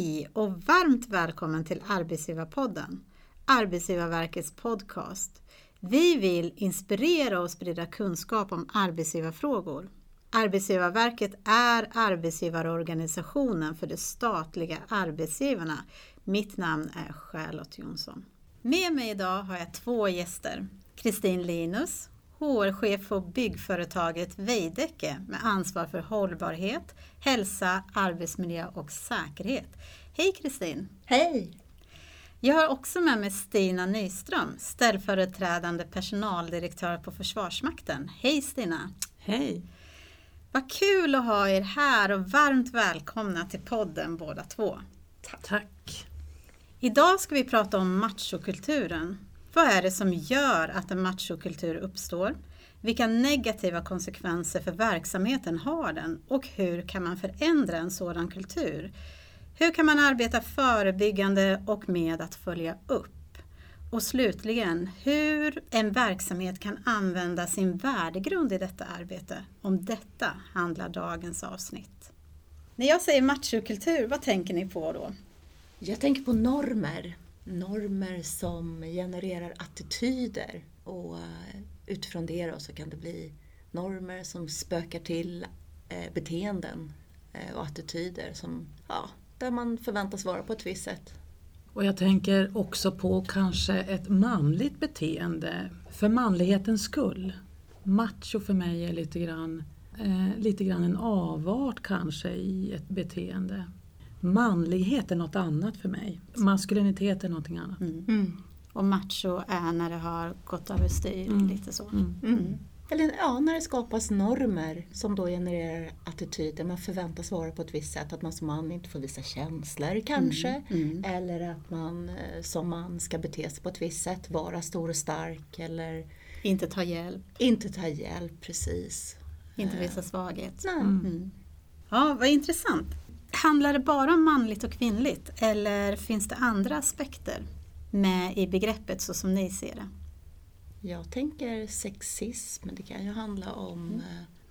Hej och varmt välkommen till Arbetsgivarpodden, Arbetsgivarverkets podcast. Vi vill inspirera och sprida kunskap om arbetsgivarfrågor. Arbetsgivarverket är arbetsgivarorganisationen för de statliga arbetsgivarna. Mitt namn är Charlotte Jonsson. Med mig idag har jag två gäster. Kristin Linus, HR-chef på byggföretaget Veidekke med ansvar för hållbarhet, hälsa, arbetsmiljö och säkerhet. Hej Kristin! Hej! Jag har också med mig Stina Nyström, ställföreträdande personaldirektör på Försvarsmakten. Hej Stina! Hej! Vad kul att ha er här och varmt välkomna till podden båda två. Tack! Idag ska vi prata om machokulturen. Vad är det som gör att en machokultur uppstår? Vilka negativa konsekvenser för verksamheten har den och hur kan man förändra en sådan kultur? Hur kan man arbeta förebyggande och med att följa upp? Och slutligen, hur en verksamhet kan använda sin värdegrund i detta arbete. Om detta handlar dagens avsnitt. När jag säger machokultur, vad tänker ni på då? Jag tänker på normer. Normer som genererar attityder och eh, utifrån det då så kan det bli normer som spökar till eh, beteenden eh, och attityder som, ja, där man förväntas vara på ett visst sätt. Och jag tänker också på kanske ett manligt beteende för manlighetens skull. Macho för mig är lite grann, eh, lite grann en avart kanske i ett beteende. Manlighet är något annat för mig. Maskulinitet är någonting annat. Mm. Mm. Och macho är när det har gått överstyr, mm. lite så. Mm. Mm. Eller ja, när det skapas normer som då genererar attityder. Man förväntas vara på ett visst sätt, att man som man inte får visa känslor kanske. Eller att man eh, som man ska bete sig på ett visst sätt, vara stor och stark eller inte ta hjälp. Inte ta hjälp, precis. Inte visa svaghet. Nej. Ja, vad intressant. Handlar det bara om manligt och kvinnligt eller finns det andra aspekter med i begreppet så som ni ser det? Jag tänker sexism, det kan ju handla om mm.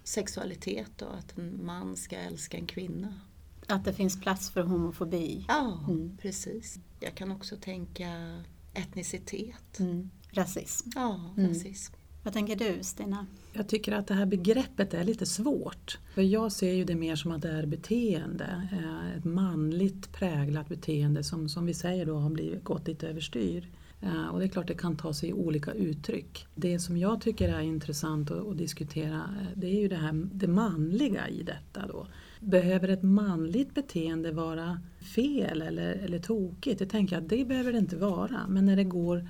sexualitet och att en man ska älska en kvinna. Att det finns plats för homofobi? Ja, mm. precis. Jag kan också tänka etnicitet. Mm. Rasism? Ja, rasism. Vad tänker du Stina? Jag tycker att det här begreppet är lite svårt. För jag ser ju det mer som att det är beteende. Eh, ett manligt präglat beteende som, som vi säger då har blivit, gått lite överstyr. Eh, och det är klart det kan ta sig olika uttryck. Det som jag tycker är intressant att, att diskutera eh, det är ju det här det manliga i detta då. Behöver ett manligt beteende vara fel eller, eller tokigt? Det tänker jag att det behöver det inte vara. Men när det går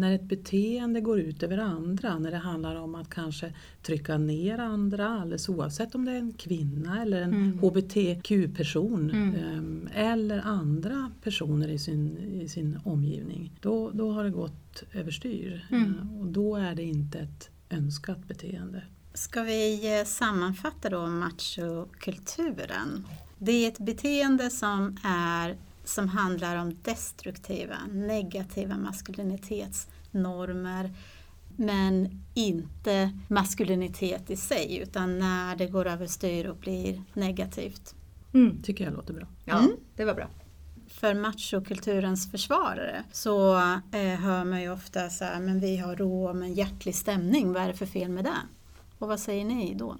när ett beteende går ut över andra, när det handlar om att kanske trycka ner andra, alldeles oavsett om det är en kvinna eller en Mm. HBTQ-person Mm. ehm, eller andra personer i sin, i sin omgivning, då, då har det gått överstyr. Mm. Eh, Och då är det inte ett önskat beteende. Ska vi eh, sammanfatta då machokulturen? Det är ett beteende som, är, som handlar om destruktiva, negativa maskulinitetsnormer men inte maskulinitet i sig utan när det går överstyr och blir negativt. Mm. tycker jag låter bra. Ja, Mm. det var bra. För machokulturens försvarare så eh, hör man ju ofta så här, men vi har rå men hjärtlig stämning, vad är det för fel med det? Och vad säger ni då?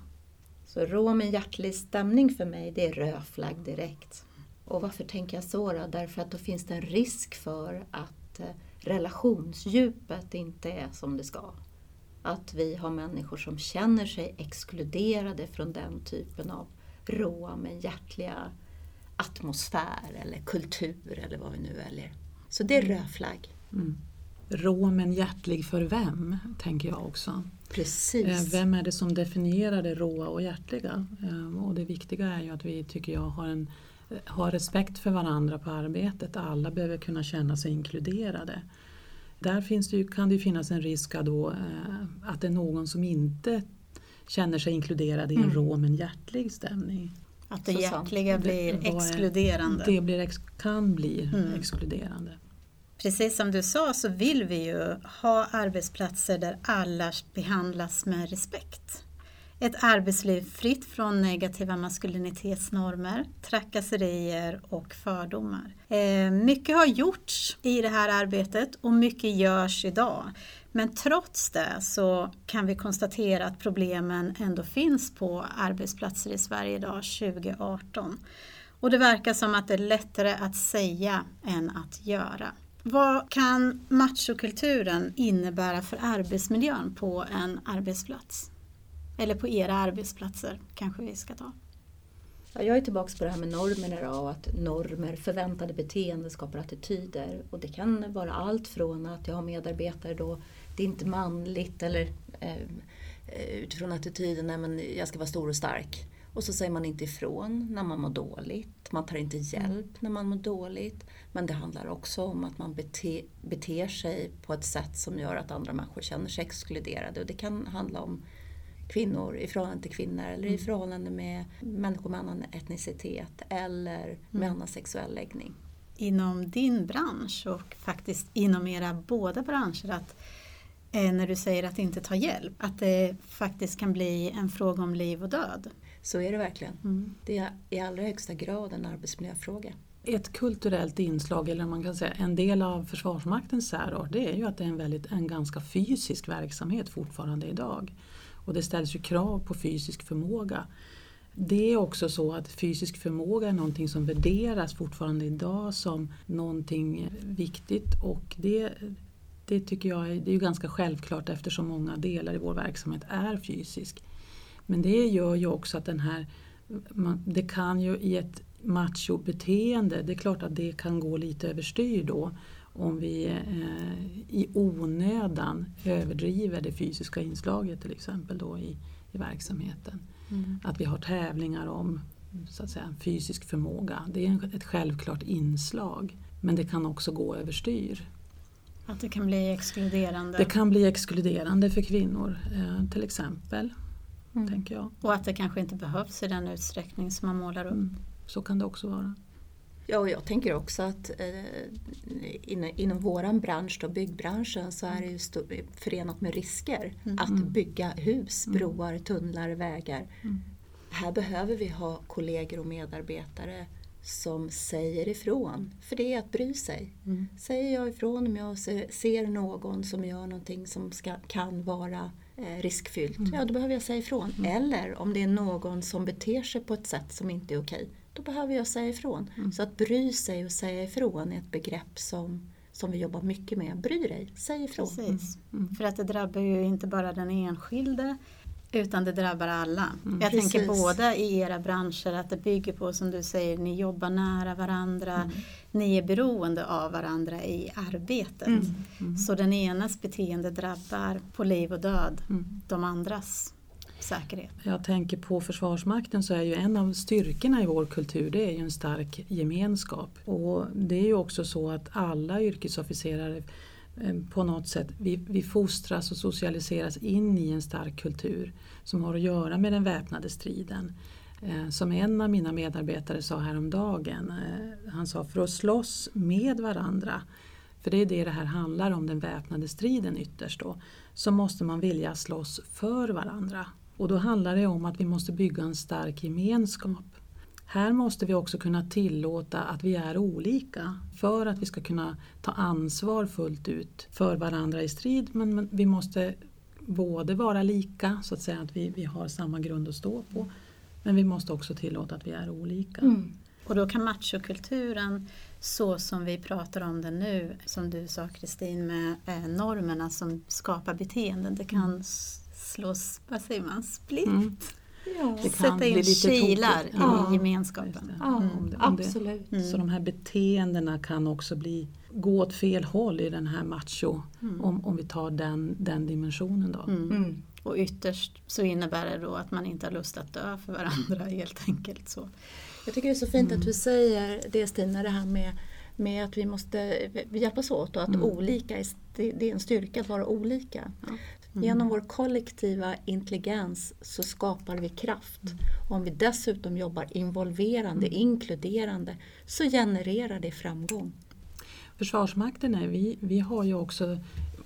Så rå med hjärtlig stämning för mig, det är rödflagg direkt. Och varför tänker jag så då? Därför att då finns det en risk för att eh, relationsdjupet inte är som det ska. Att vi har människor som känner sig exkluderade från den typen av råa men hjärtliga atmosfär eller kultur eller vad vi nu väljer. Så det är rödflagg. Mm. Rå men hjärtlig för vem, tänker jag också. Precis. Eh, Vem är det som definierar det råa och hjärtliga? Eh, Och det viktiga är ju att vi, tycker jag, har, en, har respekt för varandra på arbetet. Alla behöver kunna känna sig inkluderade. Där finns det ju, kan det finnas en risk att då, eh, att det är någon som inte känner sig inkluderad i en Mm. rå men hjärtlig stämning. Att det hjärtliga blir Det- exkluderande. Det blir, kan bli Mm. exkluderande. Precis som du sa så vill vi ju ha arbetsplatser där alla behandlas med respekt. Ett arbetsliv fritt från negativa maskulinitetsnormer, trakasserier och fördomar. Eh, mycket har gjorts i det här arbetet och mycket görs idag. Men trots det så kan vi konstatera att problemen ändå finns på arbetsplatser i Sverige idag 2018. Och det verkar som att det är lättare att säga än att göra. Vad kan machokulturen innebära för arbetsmiljön på en arbetsplats? Eller på era arbetsplatser kanske vi ska ta. Ja, jag är tillbaka på det här med normer och att normer, förväntade beteenden skapar attityder. Och det kan vara allt från att jag har medarbetare då det är inte manligt eller eh, eh, utifrån attityden nej, men jag ska vara stor och stark. Och så säger man inte ifrån när man mår dåligt. Man tar inte hjälp när man mår dåligt. Men det handlar också om att man bete, beter sig på ett sätt som gör att andra människor känner sig exkluderade. Och det kan handla om kvinnor i förhållande till kvinnor eller i mm. förhållande med människor med annan etnicitet eller med mm. annan sexuell läggning. Inom din bransch och faktiskt inom era båda branscher att eh, när du säger att inte ta hjälp, att det faktiskt kan bli en fråga om liv och död. Så är det verkligen. Mm. Det är i allra högsta grad en arbetsmiljöfråga. Ett kulturellt inslag, eller man kan säga en del av Försvarsmaktens särart, det är ju att det är en, väldigt, en ganska fysisk verksamhet fortfarande idag. Och det ställs ju krav på fysisk förmåga. Det är också så att fysisk förmåga är någonting som värderas fortfarande idag som någonting viktigt och det, det tycker jag är, det är ju ganska självklart eftersom många delar i vår verksamhet är fysisk. Men det gör ju också att den här, det kan ju i ett machobeteende, det är klart att det kan gå lite överstyr då om vi eh, i onödan överdriver det fysiska inslaget till exempel då i, i verksamheten. Mm. Att vi har tävlingar om så att säga, fysisk förmåga. Det är ett självklart inslag men det kan också gå överstyr. Att det kan bli exkluderande? Det kan bli exkluderande för kvinnor eh, till exempel. Mm. Tänker jag. Och att det kanske inte behövs i den utsträckning som man målar upp. Mm. Så kan det också vara. Ja, och jag tänker också att eh, inom, inom vår bransch, då, byggbranschen, så är det ju förenat med risker mm. att mm. bygga hus, mm. broar, tunnlar, vägar. Mm. Här behöver vi ha kollegor och medarbetare som säger ifrån, för det är att bry sig. Mm. Säger jag ifrån om jag ser någon som gör någonting som ska, kan vara eh, riskfyllt, mm. ja då behöver jag säga ifrån. Mm. Eller om det är någon som beter sig på ett sätt som inte är okej, då behöver jag säga ifrån. Mm. Så att bry sig och säga ifrån är ett begrepp som, som vi jobbar mycket med. Bry dig, säg ifrån. Precis. Mm. För att det drabbar ju inte bara den enskilde utan det drabbar alla. Mm, jag precis. tänker båda i era branscher att det bygger på som du säger, ni jobbar nära varandra, mm. ni är beroende av varandra i arbetet. Mm, mm. Så den enas beteende drabbar på liv och död mm. de andras säkerhet. Jag tänker på Försvarsmakten så är ju en av styrkorna i vår kultur det är ju en stark gemenskap. Och det är ju också så att alla yrkesofficerare eh, på något sätt, vi, vi fostras och socialiseras in i en stark kultur som har att göra med den väpnade striden. Eh, som en av mina medarbetare sa häromdagen, eh, han sa för att slåss med varandra, för det är det det här handlar om, den väpnade striden ytterst då, så måste man vilja slåss för varandra. Och då handlar det om att vi måste bygga en stark gemenskap. Här måste vi också kunna tillåta att vi är olika för att vi ska kunna ta ansvar fullt ut för varandra i strid men vi måste både vara lika, så att säga att vi, vi har samma grund att stå på men vi måste också tillåta att vi är olika. Mm. Och då kan machokulturen så som vi pratar om den nu, som du sa Kristin med eh, normerna som skapar beteenden, det kan mm slås, vad säger man, split? Mm. Ja. Det kan Sätta in kilar i ja. gemenskapen. Ja, mm. om det, om absolut. Det, så de här beteendena kan också bli, gå åt fel håll i den här macho, mm. om, om vi tar den, den dimensionen. Då. Mm. mm. Och ytterst så innebär det då att man inte har lust att dö för varandra helt enkelt. Så. Jag tycker det är så fint att mm. du säger det Stina, det här med med att vi måste hjälpas åt och att mm. olika är, det är en styrka att vara olika. Ja. Mm. Genom vår kollektiva intelligens så skapar vi kraft. Mm. Om vi dessutom jobbar involverande, mm. inkluderande så genererar det framgång. Försvarsmakten är, vi, vi har ju också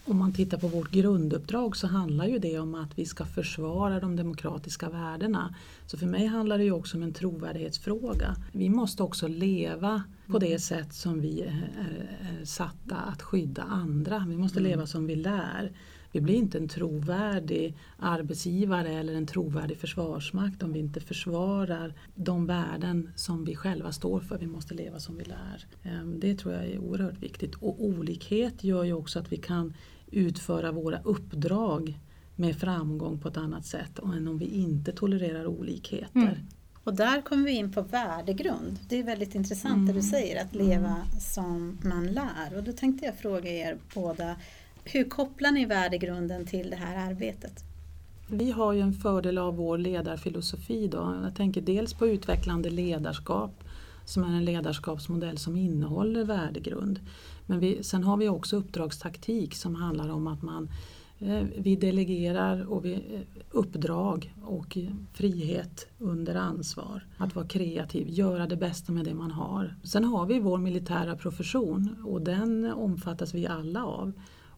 om man tittar på vårt grunduppdrag så handlar ju det om att vi ska försvara de demokratiska värdena. Så för mig handlar det ju också om en trovärdighetsfråga. Vi måste också leva på det sätt som vi är satta att skydda andra. Vi måste leva som vi lär. Vi blir inte en trovärdig arbetsgivare eller en trovärdig försvarsmakt om vi inte försvarar de värden som vi själva står för. Vi måste leva som vi lär. Ehm, det tror jag är oerhört viktigt. Och olikhet gör ju också att vi kan utföra våra uppdrag med framgång på ett annat sätt än om vi inte tolererar olikheter. Mm. Och där kommer vi in på värdegrund. Det är väldigt intressant mm. det du mm. säger, att leva mm. som man lär. Och då tänkte jag fråga er båda, hur kopplar ni värdegrunden till det här arbetet? Vi har ju en fördel av vår ledarfilosofi. Då. Jag tänker dels på utvecklande ledarskap som är en ledarskapsmodell som innehåller värdegrund. Men vi, sen har vi också uppdragstaktik som handlar om att man eh, vi delegerar och vi, eh, uppdrag och frihet under ansvar. Att vara kreativ, göra det bästa med det man har. Sen har vi vår militära profession och den omfattas vi alla av.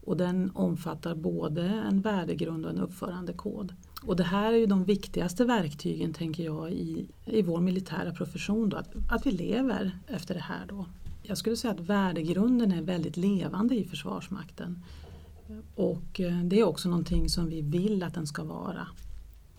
Och den omfattar både en värdegrund och en uppförandekod. Och det här är ju de viktigaste verktygen tänker jag i, i vår militära profession. Då, att, att vi lever efter det här. Då. Jag skulle säga att värdegrunden är väldigt levande i Försvarsmakten. Och eh, det är också någonting som vi vill att den ska vara.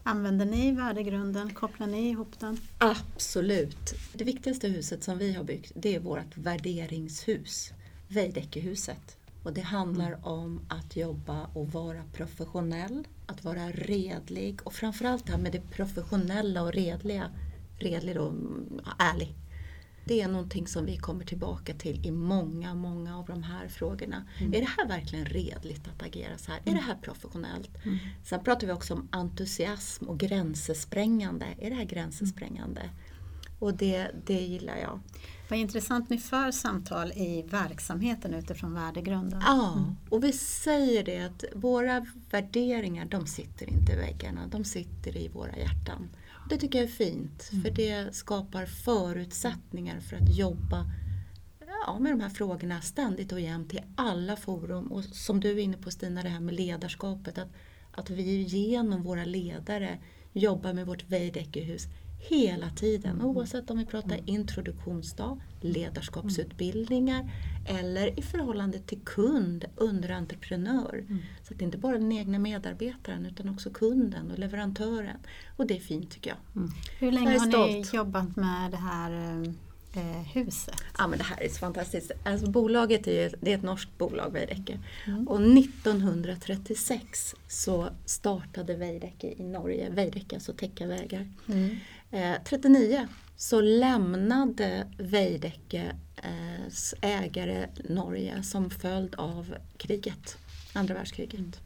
Använder ni värdegrunden? Kopplar ni ihop den? Absolut. Det viktigaste huset som vi har byggt det är vårt värderingshus, Veidekke-huset. Och det handlar mm. om att jobba och vara professionell, att vara redlig och framförallt det här med det professionella och redliga. Redlig och ärlig. Det är någonting som vi kommer tillbaka till i många, många av de här frågorna. Mm. Är det här verkligen redligt att agera så här? Mm. Är det här professionellt? Mm. Sen pratar vi också om entusiasm och gränsesprängande. Är det här gränsesprängande? Och det, det gillar jag. Vad intressant, ni för samtal i verksamheten utifrån värdegrunden. Ja, mm. och vi säger det att våra värderingar de sitter inte i väggarna, de sitter i våra hjärtan. Det tycker jag är fint, mm. för det skapar förutsättningar för att jobba ja, med de här frågorna ständigt och jämt i alla forum. Och som du är inne på Stina, det här med ledarskapet, att, att vi genom våra ledare jobbar med vårt Veidekkehus hela tiden. Mm. Oavsett om vi pratar mm. introduktionsdag, ledarskapsutbildningar eller i förhållande till kund, underentreprenör. Mm. Så att det inte bara är den egna medarbetaren utan också kunden och leverantören. Och det är fint tycker jag. Mm. Hur länge har ni jobbat med det här eh, huset? Ja men det här är så fantastiskt. Alltså, bolaget är, det är ett norskt bolag, Veidekke. Mm. Och 1936 så startade Veidekke i Norge, Veidekke alltså täcka vägar. Mm. Eh, 39 så lämnade Veidekkes eh, ägare Norge som följd av kriget, andra världskriget.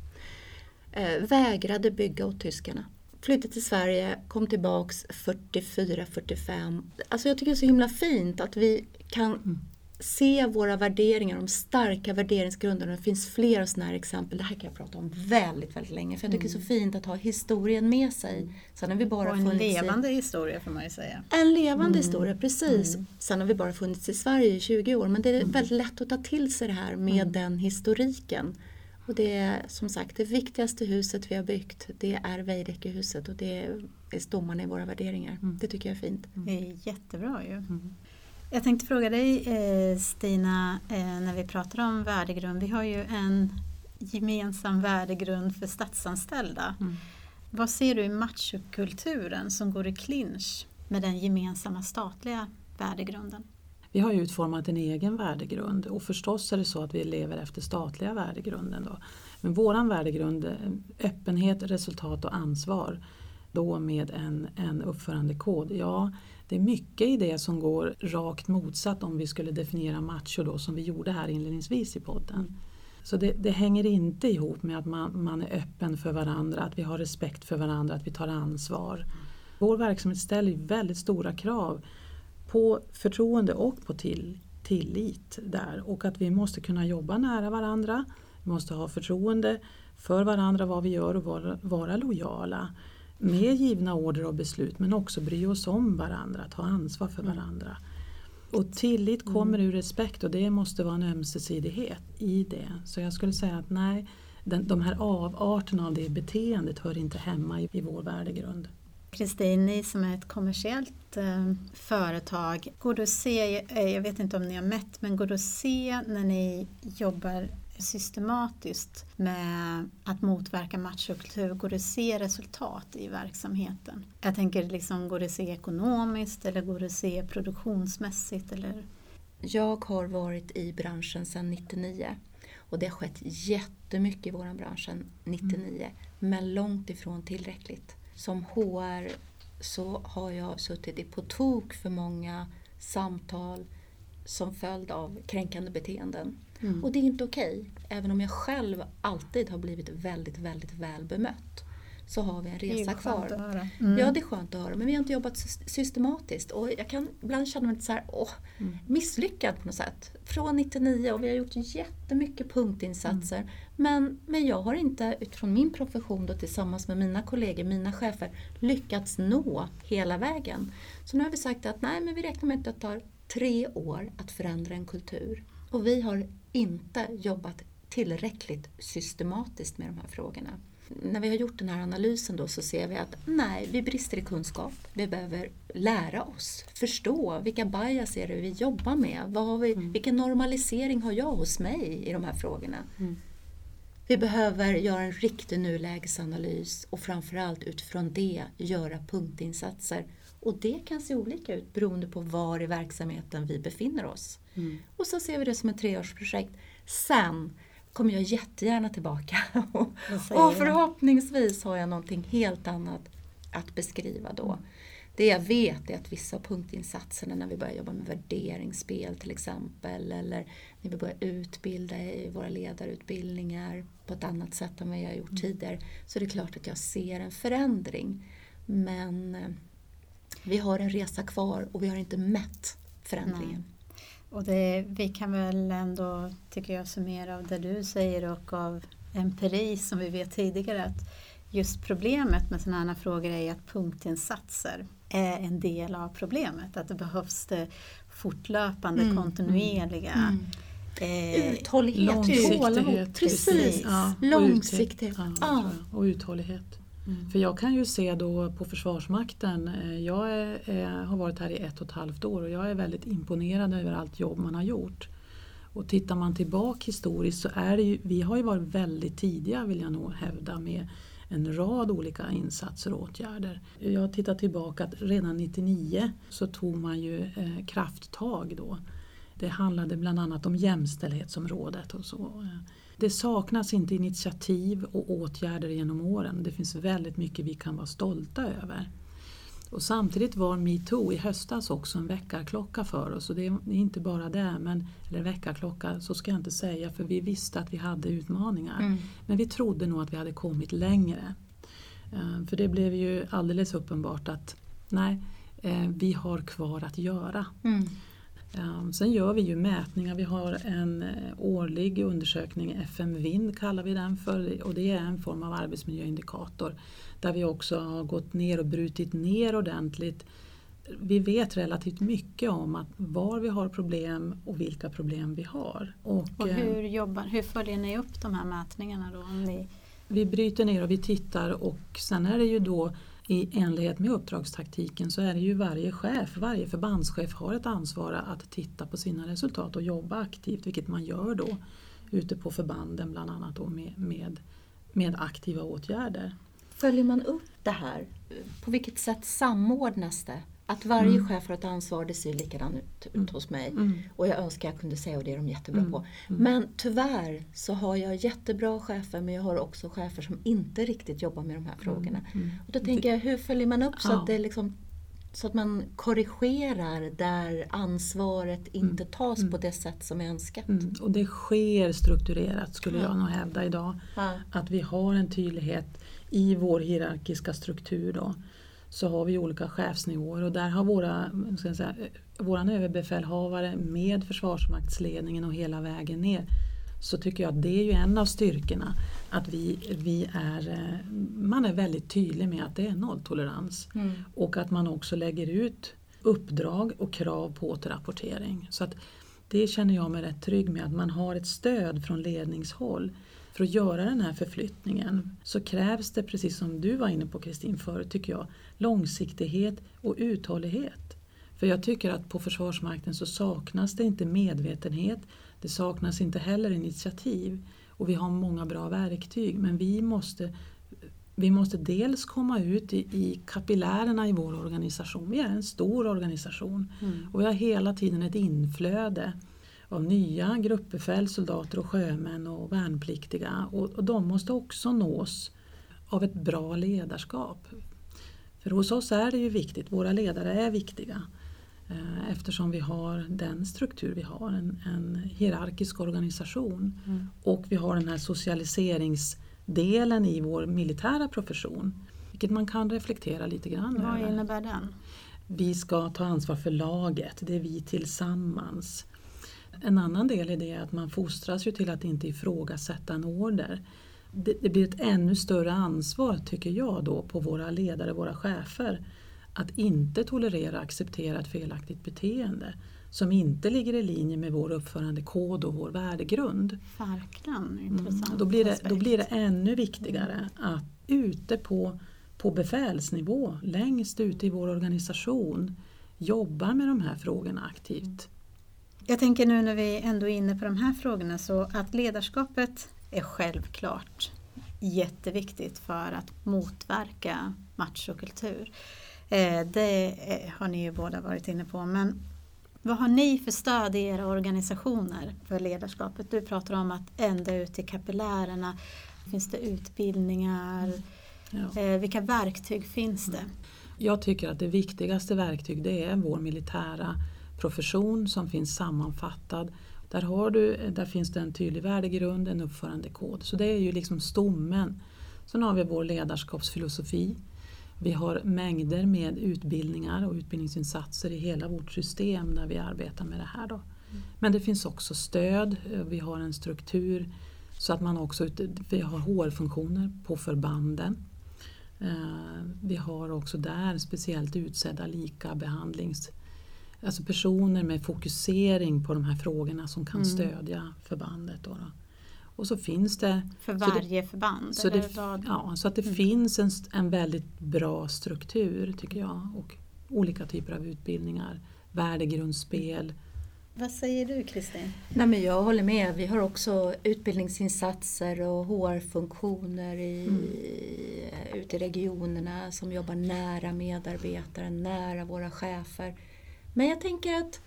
Eh, vägrade bygga åt tyskarna. Flyttade till Sverige, kom tillbaks 44-45. Alltså jag tycker det är så himla fint att vi kan mm se våra värderingar, de starka värderingsgrunderna. Det finns flera sådana här exempel. Det här kan jag prata om väldigt, väldigt länge. För jag tycker mm. det är så mm. fint att ha historien med sig. Sen har vi bara och en levande i, historia får man ju säga. En levande mm. historia, precis. Mm. Sen har vi bara funnits i Sverige i 20 år. Men det är mm. väldigt lätt att ta till sig det här med mm. den historiken. Och det är som sagt det viktigaste huset vi har byggt. Det är Veidekke-huset och det är stommen i våra värderingar. Det tycker jag är fint. Det är jättebra ju. Jag tänkte fråga dig eh, Stina, eh, när vi pratar om värdegrund. Vi har ju en gemensam värdegrund för statsanställda. Mm. Vad ser du i machokulturen som går i clinch med den gemensamma statliga värdegrunden? Vi har ju utformat en egen värdegrund och förstås är det så att vi lever efter statliga värdegrunden. Då. Men våran värdegrund, öppenhet, resultat och ansvar, då med en, en uppförandekod. Ja, det är mycket i det som går rakt motsatt om vi skulle definiera macho då som vi gjorde här inledningsvis i podden. Så det, det hänger inte ihop med att man, man, är öppen för varandra, att vi har respekt för varandra, att vi tar ansvar. Vår verksamhet ställer väldigt stora krav på förtroende och på till, tillit där och att vi måste kunna jobba nära varandra. Vi måste ha förtroende för varandra, vad vi gör och vara, vara lojala med givna order och beslut men också bry oss om varandra, ta ansvar för mm. varandra. Och tillit kommer ur respekt och det måste vara en ömsesidighet i det. Så jag skulle säga att nej, den, de här avarterna av det beteendet hör inte hemma i, i vår värdegrund. Kristin, ni som är ett kommersiellt eh, företag, går det att se, eh, jag vet inte om ni har mätt, men går det att se när ni jobbar systematiskt med att motverka machokultur, går det att se resultat i verksamheten? Jag tänker, liksom, går det att se ekonomiskt eller går det att se produktionsmässigt? Eller? Jag har varit i branschen sedan 99 och det har skett jättemycket i vår bransch sedan 99, mm. men långt ifrån tillräckligt. Som HR så har jag suttit i på tok för många samtal som följd av kränkande beteenden. Mm. Och det är inte okej. Okay. Även om jag själv alltid har blivit väldigt, väldigt väl bemött så har vi en resa kvar. Mm. Ja, det är skönt att höra. Men vi har inte jobbat systematiskt och jag kan ibland känna mig lite så här, åh, mm. misslyckad på något sätt. Från 99 och vi har gjort jättemycket punktinsatser. Mm. Men, men jag har inte utifrån min profession då, tillsammans med mina kollegor, mina chefer, lyckats nå hela vägen. Så nu har vi sagt att nej, men vi räknar med att det tar tre år att förändra en kultur. Och vi har inte jobbat tillräckligt systematiskt med de här frågorna. När vi har gjort den här analysen då så ser vi att nej, vi brister i kunskap. Vi behöver lära oss, förstå vilka bias är det vi jobbar med? Vad har vi, mm. Vilken normalisering har jag hos mig i de här frågorna? Mm. Vi behöver göra en riktig nulägesanalys och framförallt utifrån det göra punktinsatser och det kan se olika ut beroende på var i verksamheten vi befinner oss. Mm. Och så ser vi det som ett treårsprojekt. Sen kommer jag jättegärna tillbaka och, och förhoppningsvis har jag någonting helt annat att beskriva då. Mm. Det jag vet är att vissa punktinsatserna när vi börjar jobba med värderingsspel till exempel eller när vi börjar utbilda i våra ledarutbildningar på ett annat sätt än vad jag har gjort mm. tidigare så är det klart att jag ser en förändring. Men eh, vi har en resa kvar och vi har inte mätt förändringen. Nej. Och det, vi kan väl ändå, tycker jag, summera av det du säger och av empiri som vi vet tidigare att just problemet med sådana här frågor är att punktinsatser är en del av problemet. Att det behövs det fortlöpande, mm, kontinuerliga mm. Eh, uthållighet, tålamod. Precis, ja, långsiktighet. Ja, ja. Och uthållighet. Mm. För jag kan ju se då på Försvarsmakten, eh, jag är, är, har varit här i ett och ett halvt år och jag är väldigt imponerad över allt jobb man har gjort. Och tittar man tillbaka historiskt så är det ju, vi har ju varit väldigt tidiga vill jag nog hävda med en rad olika insatser och åtgärder. Jag tittar tillbaka att redan 99 så tog man ju eh, krafttag då. Det handlade bland annat om jämställdhetsområdet och så. Eh. Det saknas inte initiativ och åtgärder genom åren. Det finns väldigt mycket vi kan vara stolta över. Och samtidigt var metoo i höstas också en väckarklocka för oss. Och det är inte bara det, men, eller väckarklocka så ska jag inte säga för vi visste att vi hade utmaningar. Mm. Men vi trodde nog att vi hade kommit längre. Eh, för det blev ju alldeles uppenbart att nej, eh, vi har kvar att göra. Mm. Um, sen gör vi ju mätningar. Vi har en eh, årlig undersökning, FM Vind kallar vi den för och det är en form av arbetsmiljöindikator där vi också har gått ner och brutit ner ordentligt. Vi vet relativt mycket om att var vi har problem och vilka problem vi har. Och, och eh, hur, jobbar, hur följer ni upp de här mätningarna då? Om ni... Vi bryter ner och vi tittar och sen är det ju då i enlighet med uppdragstaktiken så är det ju varje chef, varje förbandschef har ett ansvar att titta på sina resultat och jobba aktivt, vilket man gör då ute på förbanden bland annat då med, med, med aktiva åtgärder. Följer man upp det här? På vilket sätt samordnas det? Att varje mm. chef har ett ansvar, det ser likadant ut, ut mm. hos mig. Mm. Och jag önskar jag kunde säga och det är de jättebra mm. på. Mm. Men tyvärr så har jag jättebra chefer men jag har också chefer som inte riktigt jobbar med de här frågorna. Mm. Och då tänker jag, hur följer man upp så, att, det liksom, så att man korrigerar där ansvaret inte tas på det sätt som är önskat? Och det sker strukturerat skulle ja. jag nog hävda idag. Ja. Att vi har en tydlighet i vår hierarkiska struktur. Då så har vi olika chefsnivåer och där har våra, ska säga, våran överbefälhavare med försvarsmaktsledningen och hela vägen ner så tycker jag att det är ju en av styrkorna. Att vi, vi är, eh, man är väldigt tydlig med att det är nolltolerans. Mm. Och att man också lägger ut uppdrag och krav på återrapportering. Så att det känner jag mig rätt trygg med, att man har ett stöd från ledningshåll. För att göra den här förflyttningen så krävs det, precis som du var inne på Kristin förut, tycker jag, långsiktighet och uthållighet. För jag tycker att på Försvarsmakten så saknas det inte medvetenhet, det saknas inte heller initiativ. Och vi har många bra verktyg men vi måste, vi måste dels komma ut i, i kapillärerna i vår organisation. Vi är en stor organisation mm. och vi har hela tiden ett inflöde av nya gruppbefäl, soldater och sjömän och värnpliktiga och, och de måste också nås av ett bra ledarskap. För hos oss är det ju viktigt, våra ledare är viktiga eh, eftersom vi har den struktur vi har, en, en hierarkisk organisation. Mm. Och vi har den här socialiseringsdelen i vår militära profession. Vilket man kan reflektera lite grann Vad över. innebär den? Vi ska ta ansvar för laget, det är vi tillsammans. En annan del i det är att man fostras ju till att inte ifrågasätta en order. Det, det blir ett ännu större ansvar, tycker jag, då på våra ledare, våra chefer, att inte tolerera och acceptera ett felaktigt beteende som inte ligger i linje med vår uppförandekod och vår värdegrund. Verkligen intressant mm, då, blir det, då blir det ännu viktigare att ute på, på befälsnivå, längst ute i vår organisation, jobba med de här frågorna aktivt. Jag tänker nu när vi ändå är inne på de här frågorna så att ledarskapet är självklart jätteviktigt för att motverka machokultur. Eh, det har ni ju båda varit inne på. Men vad har ni för stöd i era organisationer för ledarskapet? Du pratar om att ända ut i kapillärerna. Finns det utbildningar? Ja. Eh, vilka verktyg finns det? Jag tycker att det viktigaste verktyg det är vår militära profession som finns sammanfattad. Där, har du, där finns det en tydlig värdegrund, en uppförandekod. Så det är ju liksom stommen. Sen har vi vår ledarskapsfilosofi. Vi har mängder med utbildningar och utbildningsinsatser i hela vårt system där vi arbetar med det här. Då. Mm. Men det finns också stöd, vi har en struktur så att man också vi har HR-funktioner på förbanden. Eh, vi har också där speciellt utsedda lika behandlings alltså personer med fokusering på de här frågorna som kan mm. stödja förbandet. Då, då. Och så finns det... För varje det, förband? Så, det, ja, så att det mm. finns en, en väldigt bra struktur tycker jag och olika typer av utbildningar, värdegrundsspel. Vad säger du Kristin? Nej, men jag håller med. Vi har också utbildningsinsatser och HR-funktioner i, mm. ute i regionerna som jobbar nära medarbetare, nära våra chefer. Men jag tänker att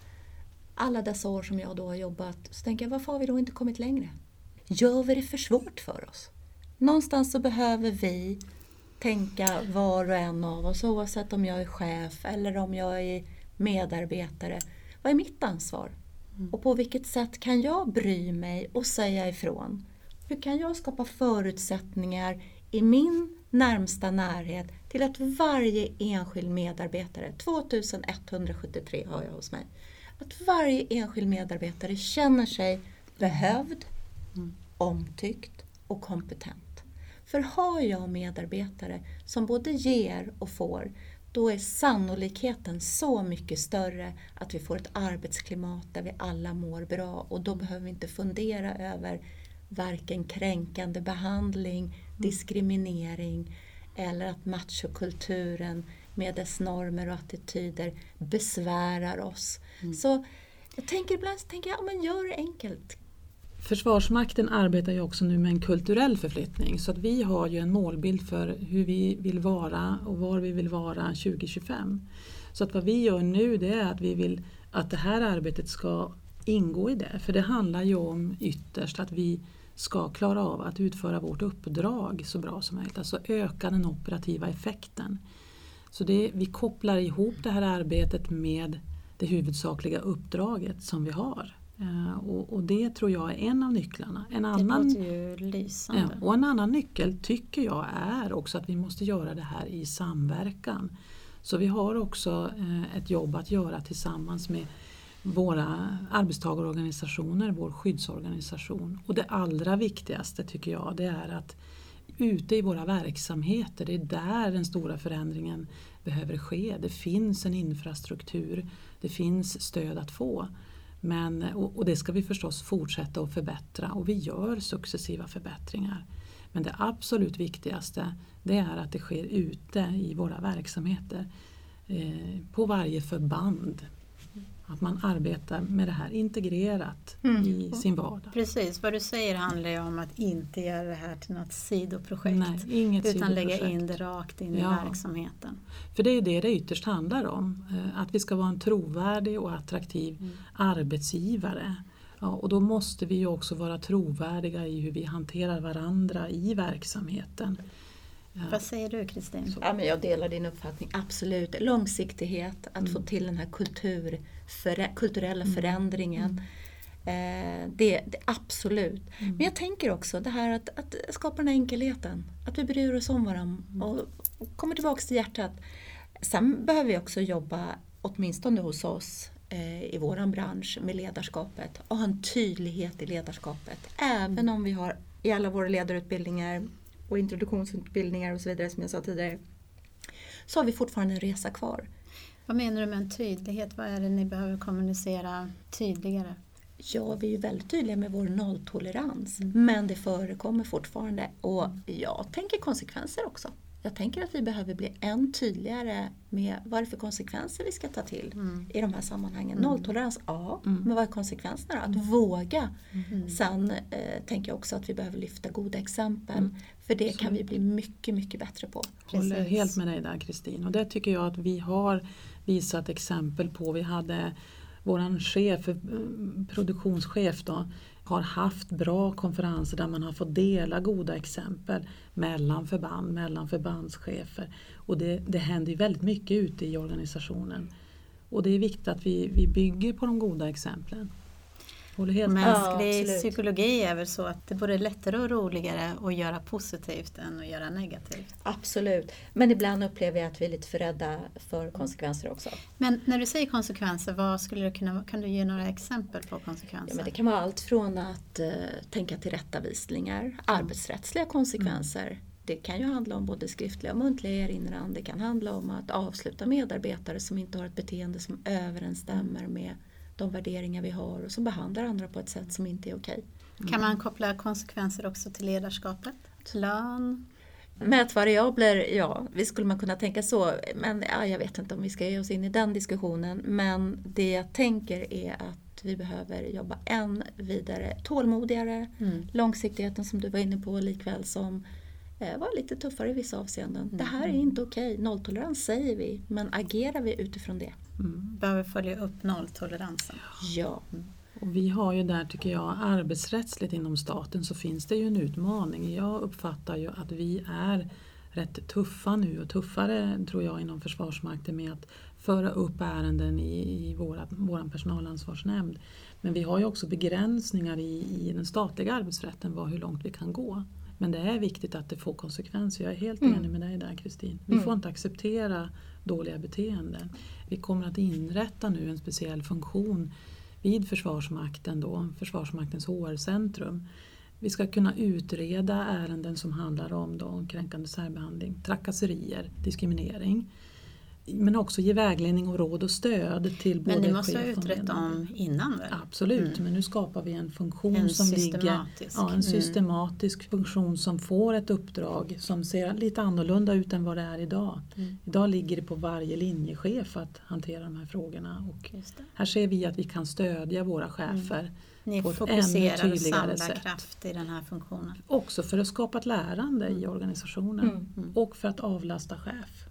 alla dessa år som jag då har jobbat, så tänker jag varför har vi då inte kommit längre? Gör vi det för svårt för oss? Någonstans så behöver vi tänka var och en av oss, oavsett om jag är chef eller om jag är medarbetare. Vad är mitt ansvar? Mm. Och på vilket sätt kan jag bry mig och säga ifrån? Hur kan jag skapa förutsättningar i min närmsta närhet till att varje enskild medarbetare, 2173 har jag hos mig, att varje enskild medarbetare känner sig behövd, mm. omtyckt och kompetent. För har jag medarbetare som både ger och får, då är sannolikheten så mycket större att vi får ett arbetsklimat där vi alla mår bra och då behöver vi inte fundera över varken kränkande behandling, mm. diskriminering eller att machokulturen med dess normer och attityder besvärar oss. Mm. Så jag tänker ibland så tänker jag, men gör det enkelt. Försvarsmakten arbetar ju också nu med en kulturell förflyttning så att vi har ju en målbild för hur vi vill vara och var vi vill vara 2025. Så att vad vi gör nu det är att vi vill att det här arbetet ska ingå i det. För det handlar ju om ytterst att vi ska klara av att utföra vårt uppdrag så bra som möjligt, alltså öka den operativa effekten. Så det, vi kopplar ihop det här arbetet med det huvudsakliga uppdraget som vi har. Uh, och, och, det tror jag är en av nycklarna. En annan, det låter ju lysande. Ja, och en annan nyckel tycker jag är också att vi måste göra det här i samverkan. Så vi har också uh, ett jobb att göra tillsammans med våra arbetstagarorganisationer, vår skyddsorganisation. Och det allra viktigaste tycker jag det är att ute i våra verksamheter, det är där den stora förändringen behöver ske. Det finns en infrastruktur, det finns stöd att få. Men, och, och det ska vi förstås fortsätta att förbättra och vi gör successiva förbättringar. Men det absolut viktigaste det är att det sker ute i våra verksamheter. Eh, på varje förband. Att man arbetar med det här integrerat mm. i sin vardag. Precis, vad du säger handlar ju om att inte göra det här till något sidoprojekt. Nej, inget utan sidoprojekt. lägga in det rakt in Ja. i verksamheten. För det är det det ytterst handlar om. eh, Att vi ska vara en trovärdig och attraktiv Mm. arbetsgivare. Ja, och då måste vi ju också vara trovärdiga i hur vi hanterar varandra i verksamheten. Ja. Vad säger du Kristin? Ja, men jag delar din uppfattning, absolut. Långsiktighet, att Mm. få till den här kultur, förä- kulturella förändringen. Eh, det, det Absolut. Men jag tänker också det här att, att skapa den här enkelheten. Att vi bryr oss om varandra och, och kommer tillbaka till hjärtat. Sen behöver vi också jobba, åtminstone hos oss eh, i våran bransch, med ledarskapet och ha en tydlighet i ledarskapet. Även om vi har i alla våra ledarutbildningar och introduktionsutbildningar och så vidare som jag sa tidigare så har vi fortfarande en resa kvar. Vad menar du med en tydlighet? Vad är det ni behöver kommunicera tydligare? Ja, vi är ju väldigt tydliga med vår nolltolerans men det förekommer fortfarande och jag tänker konsekvenser också. Jag tänker att vi behöver bli än tydligare med vad det är för konsekvenser vi ska ta till Mm. i de här sammanhangen. Nolltolerans, ja, Mm. men vad är konsekvenserna då? Att våga. Sen eh, tänker jag också att vi behöver lyfta goda exempel för det kan vi bli mycket, mycket bättre på. håller Precis. helt med dig där Kristin. Och det tycker jag att vi har visat exempel på. Vi hade våran chef, eh, produktionschef då, har haft bra konferenser där man har fått dela goda exempel mellan förband, mellan förbandschefer. Och det, det händer ju väldigt mycket ute i organisationen. Och det är viktigt att vi, vi bygger på de goda exemplen. Med. Mänsklig absolut. psykologi är väl så att det är både lättare och roligare att göra positivt än att göra negativt. Absolut. Men ibland upplever jag att vi är lite för rädda för konsekvenser också. Men när du säger konsekvenser, vad skulle det kunna, kan du ge några exempel på konsekvenser? Ja, men det kan vara allt från att eh, tänka tillrättavisningar, arbetsrättsliga konsekvenser. Det kan ju handla om både skriftliga och muntliga erinran. Det kan handla om att avsluta medarbetare som inte har ett beteende som överensstämmer med de värderingar vi har och som behandlar andra på ett sätt som inte är okej. Kan man koppla konsekvenser också till ledarskapet? Lön? Mätvariabler, ja, visst skulle man kunna tänka så. Men ja, jag vet inte om vi ska ge oss in i den diskussionen. Men det jag tänker är att vi behöver jobba än vidare, tålmodigare, Mm. långsiktigheten som du var inne på likväl som eh, var lite tuffare i vissa avseenden. Det här är inte okej, nolltolerans säger vi, men agerar vi utifrån det? Mm. Behöver följa upp nolltoleransen. Ja. Och vi har ju där tycker jag arbetsrättsligt inom staten så finns det ju en utmaning. Jag uppfattar ju att vi är rätt tuffa nu och tuffare tror jag inom Försvarsmakten med att föra upp ärenden i, i våra, vår personalansvarsnämnd. Men vi har ju också begränsningar i, i den statliga arbetsrätten vad, hur långt vi kan gå. Men det är viktigt att det får konsekvenser. Jag är helt Mm. enig med dig där Kristin. Vi Mm. får inte acceptera dåliga beteenden. Vi kommer att inrätta nu en speciell funktion vid Försvarsmakten, då, Försvarsmaktens HR-centrum. Vi ska kunna utreda ärenden som handlar om då, kränkande särbehandling, trakasserier, diskriminering. Men också ge vägledning och råd och stöd till både Men ni måste ha utrett dem innan väl? Absolut, men nu skapar vi en funktion En som ligger. Ja, en Mm. systematisk funktion som får ett uppdrag som ser lite annorlunda ut än vad det är idag. Mm. Idag ligger det på varje linjechef att hantera de här frågorna. Och här ser vi att vi kan stödja våra chefer Ni på ett fokuserar och samlar sätt. kraft i den här funktionen. Också för att skapa ett lärande i organisationen Mm. och för att avlasta chef.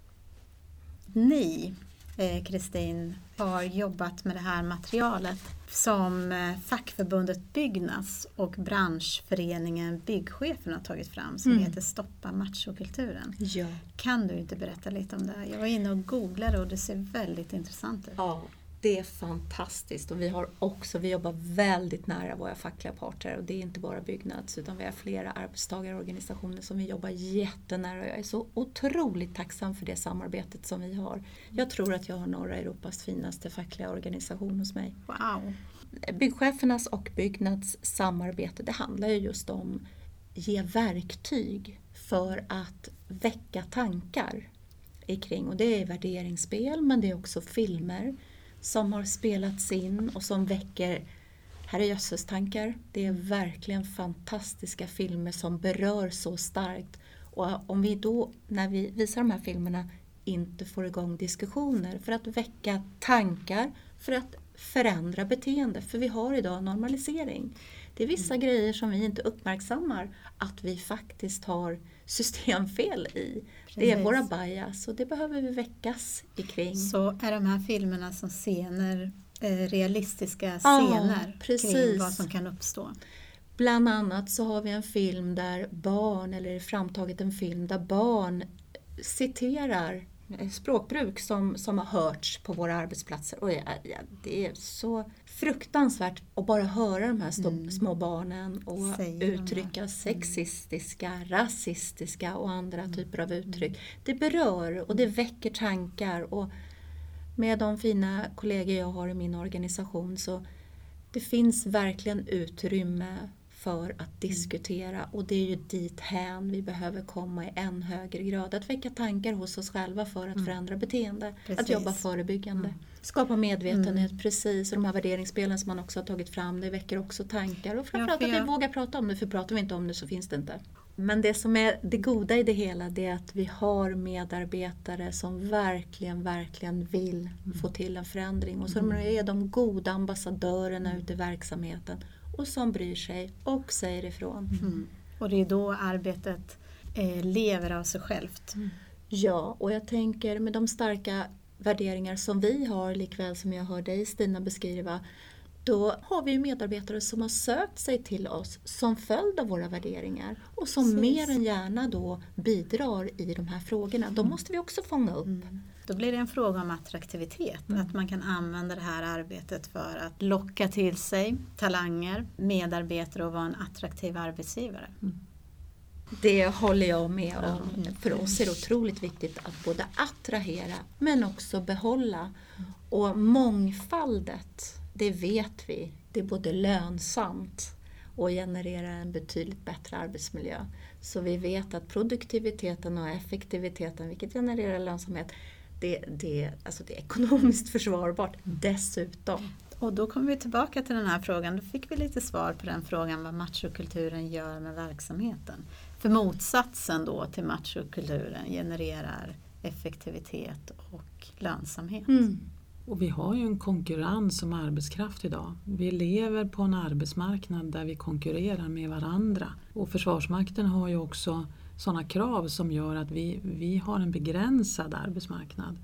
Ni, eh, Kristin, har jobbat med det här materialet som eh, fackförbundet Byggnads och branschföreningen Byggchefen har tagit fram som Mm. heter Stoppa machokulturen. Ja. Kan du inte berätta lite om det? Jag var inne och googlade och det ser väldigt intressant ut. Ja, det är fantastiskt och vi har också, vi jobbar väldigt nära våra fackliga parter och det är inte bara Byggnads utan vi har flera arbetstagarorganisationer som vi jobbar jättenära och jag är så otroligt tacksam för det samarbetet som vi har. Jag tror att jag har norra Europas finaste fackliga organisation hos mig. Wow! Byggchefernas och Byggnads samarbete det handlar ju just om ge verktyg för att väcka tankar kring och det är värderingsspel men det är också filmer som har spelats in och som väcker herrejösses tankar. Det är verkligen fantastiska filmer som berör så starkt. Och om vi då, när vi visar de här filmerna, inte får igång diskussioner för att väcka tankar, för att förändra beteende. För vi har idag normalisering. Det är vissa mm. grejer som vi inte uppmärksammar att vi faktiskt har systemfel i. Precis. Det är våra bias och det behöver vi väckas ikring. Så är de här filmerna som scener, eh, realistiska scener ja, kring vad som kan uppstå? Bland annat så har vi en film där barn, eller framtagit en film där barn citerar språkbruk som, som har hörts på våra arbetsplatser. Och ja, ja, det är så fruktansvärt att bara höra de här stå, mm. små barnen och Säger uttrycka mm. sexistiska, rasistiska och andra mm. typer av uttryck. Mm. Det berör och det väcker tankar. Och med de fina kollegor jag har i min organisation så det finns verkligen utrymme för att mm. diskutera och det är ju dit hän vi behöver komma i än högre grad. Att väcka tankar hos oss själva för att mm. förändra beteende. Precis. Att jobba förebyggande. Mm. Skapa medvetenhet, mm. precis. Och de här värderingsspelen som man också har tagit fram, det väcker också tankar. Och framförallt ja, för att vi vågar prata om det, för pratar vi inte om det så finns det inte. Men det som är det goda i det hela det är att vi har medarbetare som verkligen, verkligen vill mm. få till en förändring. Och som mm. är de goda ambassadörerna ute i verksamheten och som bryr sig och säger ifrån. Mm. Och det är då arbetet eh, lever av sig självt. Mm. Ja, och jag tänker med de starka värderingar som vi har, likväl som jag hör dig Stina beskriva, då har vi medarbetare som har sökt sig till oss som följd av våra värderingar och som Precis. mer än gärna då bidrar i de här frågorna. De mm. måste vi också fånga upp. Mm. Då blir det en fråga om attraktivitet, mm. att man kan använda det här arbetet för att locka till sig talanger, medarbetare och vara en attraktiv arbetsgivare. Mm. Det håller jag med om. För oss är det otroligt viktigt att både attrahera men också behålla. Och mångfaldet, det vet vi, det är både lönsamt och genererar en betydligt bättre arbetsmiljö. Så vi vet att produktiviteten och effektiviteten, vilket genererar lönsamhet, det, det, alltså det är ekonomiskt försvarbart dessutom. Och då kommer vi tillbaka till den här frågan. Då fick vi lite svar på den frågan vad machokulturen gör med verksamheten. För motsatsen då till machokulturen genererar effektivitet och lönsamhet. Mm. Och vi har ju en konkurrens om arbetskraft idag. Vi lever på en arbetsmarknad där vi konkurrerar med varandra. Och Försvarsmakten har ju också sådana krav som gör att vi, vi har en begränsad arbetsmarknad.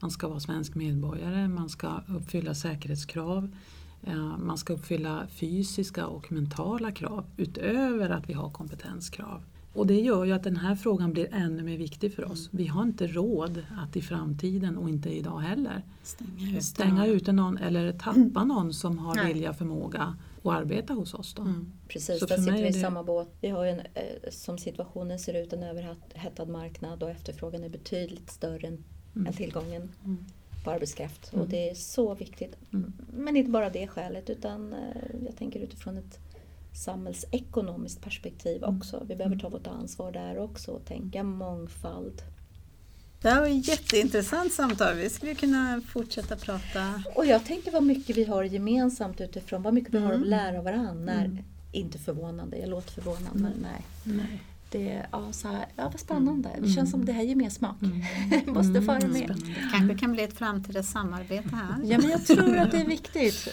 Man ska vara svensk medborgare, man ska uppfylla säkerhetskrav, eh, man ska uppfylla fysiska och mentala krav utöver att vi har kompetenskrav. Och det gör ju att den här frågan blir ännu mer viktig för oss. Vi har inte råd att i framtiden, och inte idag heller, stänga, stänga ute någon eller tappa någon som har vilja och förmåga att arbeta hos oss. Då. Mm. Precis, så där sitter vi i samma båt. Vi har en, eh, som situationen ser ut en överhettad marknad och efterfrågan är betydligt större än, mm. tillgången mm. på arbetskraft. Och mm. det är så viktigt. Mm. Men inte bara det skälet utan eh, jag tänker utifrån ett samhällsekonomiskt perspektiv mm. också. Vi behöver ta vårt ansvar där också och tänka mångfald. Det här var ett jätteintressant samtal. Vi skulle kunna fortsätta prata. Och jag tänker vad mycket vi har gemensamt utifrån vad mycket vi har att lära varandra. Mm. Inte förvånande, jag låter förvånad men nej. nej. Det, ja, så här, ja, vad spännande. Det känns som det här ger mer smak. Mm. Måste föra mm, med. kanske kan bli ett framtida samarbete här. Ja, men jag tror att det är viktigt.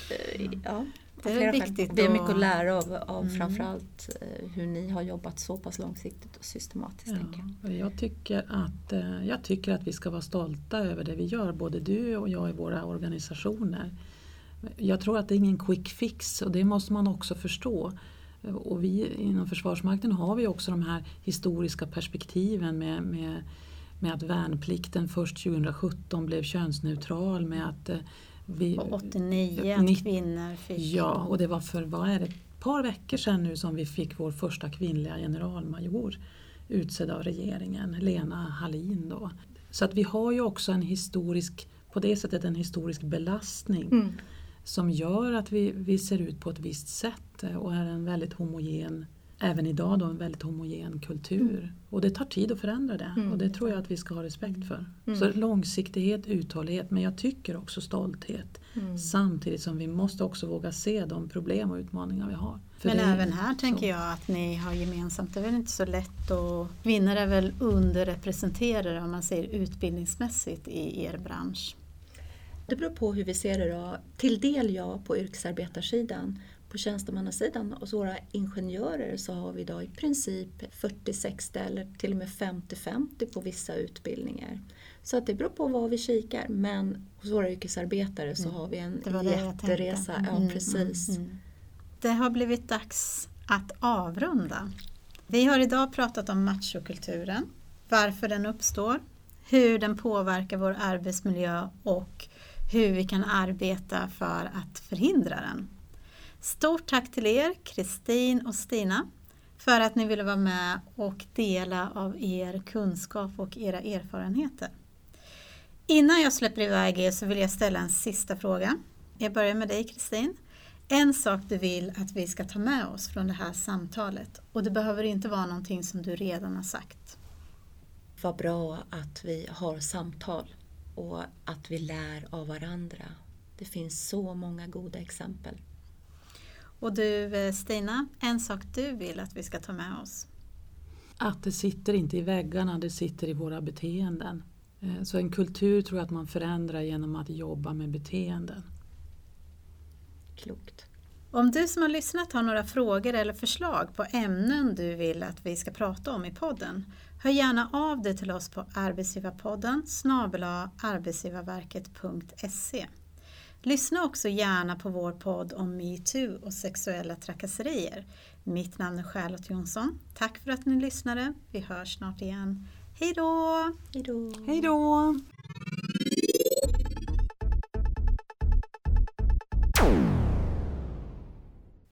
Ja. Det är viktigt. Vi har mycket att lära av, av mm. framförallt eh, hur ni har jobbat så pass långsiktigt och systematiskt. Ja, jag. Jag, tycker att, eh, jag tycker att vi ska vara stolta över det vi gör, både du och jag i våra organisationer. Jag tror att det är ingen quick fix och det måste man också förstå. Och vi inom Försvarsmakten har vi också de här historiska perspektiven med, med, med att värnplikten först 2017 blev könsneutral med att eh, vi, och 89 att kvinnor fick... Ja, och det var för vad är det, ett par veckor sedan nu som vi fick vår första kvinnliga generalmajor utsedd av regeringen, Lena Hallin. Då. Så att vi har ju också en historisk, på det sättet en historisk belastning mm. som gör att vi, vi ser ut på ett visst sätt och är en väldigt homogen även idag då en väldigt homogen kultur. Mm. Och det tar tid att förändra det Mm. och det tror jag att vi ska ha respekt för. Mm. Så långsiktighet, uthållighet men jag tycker också stolthet. Mm. Samtidigt som vi måste också våga se de problem och utmaningar vi har. För Men även här tänker så. jag att ni har gemensamt, det är väl inte så lätt och kvinnor är väl underrepresenterade om man ser utbildningsmässigt i er bransch. Det beror på hur vi ser det då. Till del ja, på yrkesarbetarsidan. På tjänstemannasidan hos våra ingenjörer så har vi idag i princip 40-60 eller till och med 50-50 på vissa utbildningar. Så att det beror på vad vi kikar men hos våra yrkesarbetare så Mm. har vi en Det det jätteresa. Ja, Mm, precis. mm, mm. Det har blivit dags att avrunda. Vi har idag pratat om machokulturen, varför den uppstår, hur den påverkar vår arbetsmiljö och hur vi kan arbeta för att förhindra den. Stort tack till er, Kristin och Stina, för att ni ville vara med och dela av er kunskap och era erfarenheter. Innan jag släpper iväg er så vill jag ställa en sista fråga. Jag börjar med dig Kristin. En sak du vill att vi ska ta med oss från det här samtalet och det behöver inte vara någonting som du redan har sagt. Vad bra att vi har samtal och att vi lär av varandra. Det finns så många goda exempel. Och du eh, Stina, en sak du vill att vi ska ta med oss? Att det sitter inte i väggarna, det sitter i våra beteenden. Eh, Så en kultur tror jag att man förändrar genom att jobba med beteenden. Klokt. Om du som har lyssnat har några frågor eller förslag på ämnen du vill att vi ska prata om i podden, hör gärna av dig till oss på arbetsgivarpodden snabel arbetsgivarverket.se. Lyssna också gärna på vår podd om metoo och sexuella trakasserier. Mitt namn är Charlotte Jonsson. Tack för att ni lyssnade. Vi hörs snart igen. Hej då! Hej då! Hej då!